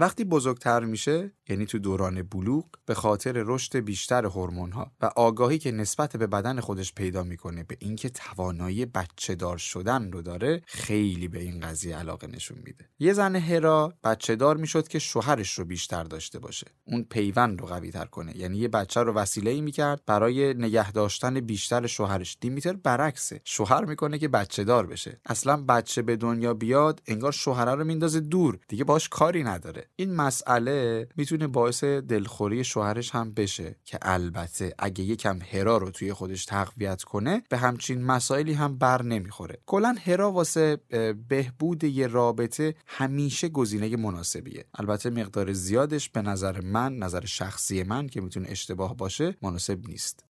وقتی بزرگتر میشه یعنی تو دوران بلوغ به خاطر رشد بیشتر هورمون ها و آگاهی که نسبت به بدن خودش پیدا می‌کنه به اینکه توانایی بچه دار شدن رو داره خیلی به این قضیه علاقه نشون میده. یه زن هرا بچه دار می‌شد که شوهرش رو بیشتر داشته باشه. اون پیوند رو قوی تر کنه. یعنی یه بچه رو وسیله ای می‌کرد برای نگه داشتن بیشتر شوهرش. دیمیتر برعکسه. شوهر می‌کنه که بچه دار بشه. اصلا بچه به دنیا بیاد انگار شوهره رو میندازه دور. دیگه باش کاری نداره. این مسئله می‌تونه باعث دلخوری شوهرش هم بشه که البته اگه یکم هرا رو توی خودش تقویت کنه به همچین مسائلی هم بر نمی‌خوره. کلا هرا واسه بهبود یه رابطه همیشه گزینه مناسبیه. البته مقدار زیادش به نظر من نظر شخصی من که می‌تونه اشتباه باشه مناسب نیست.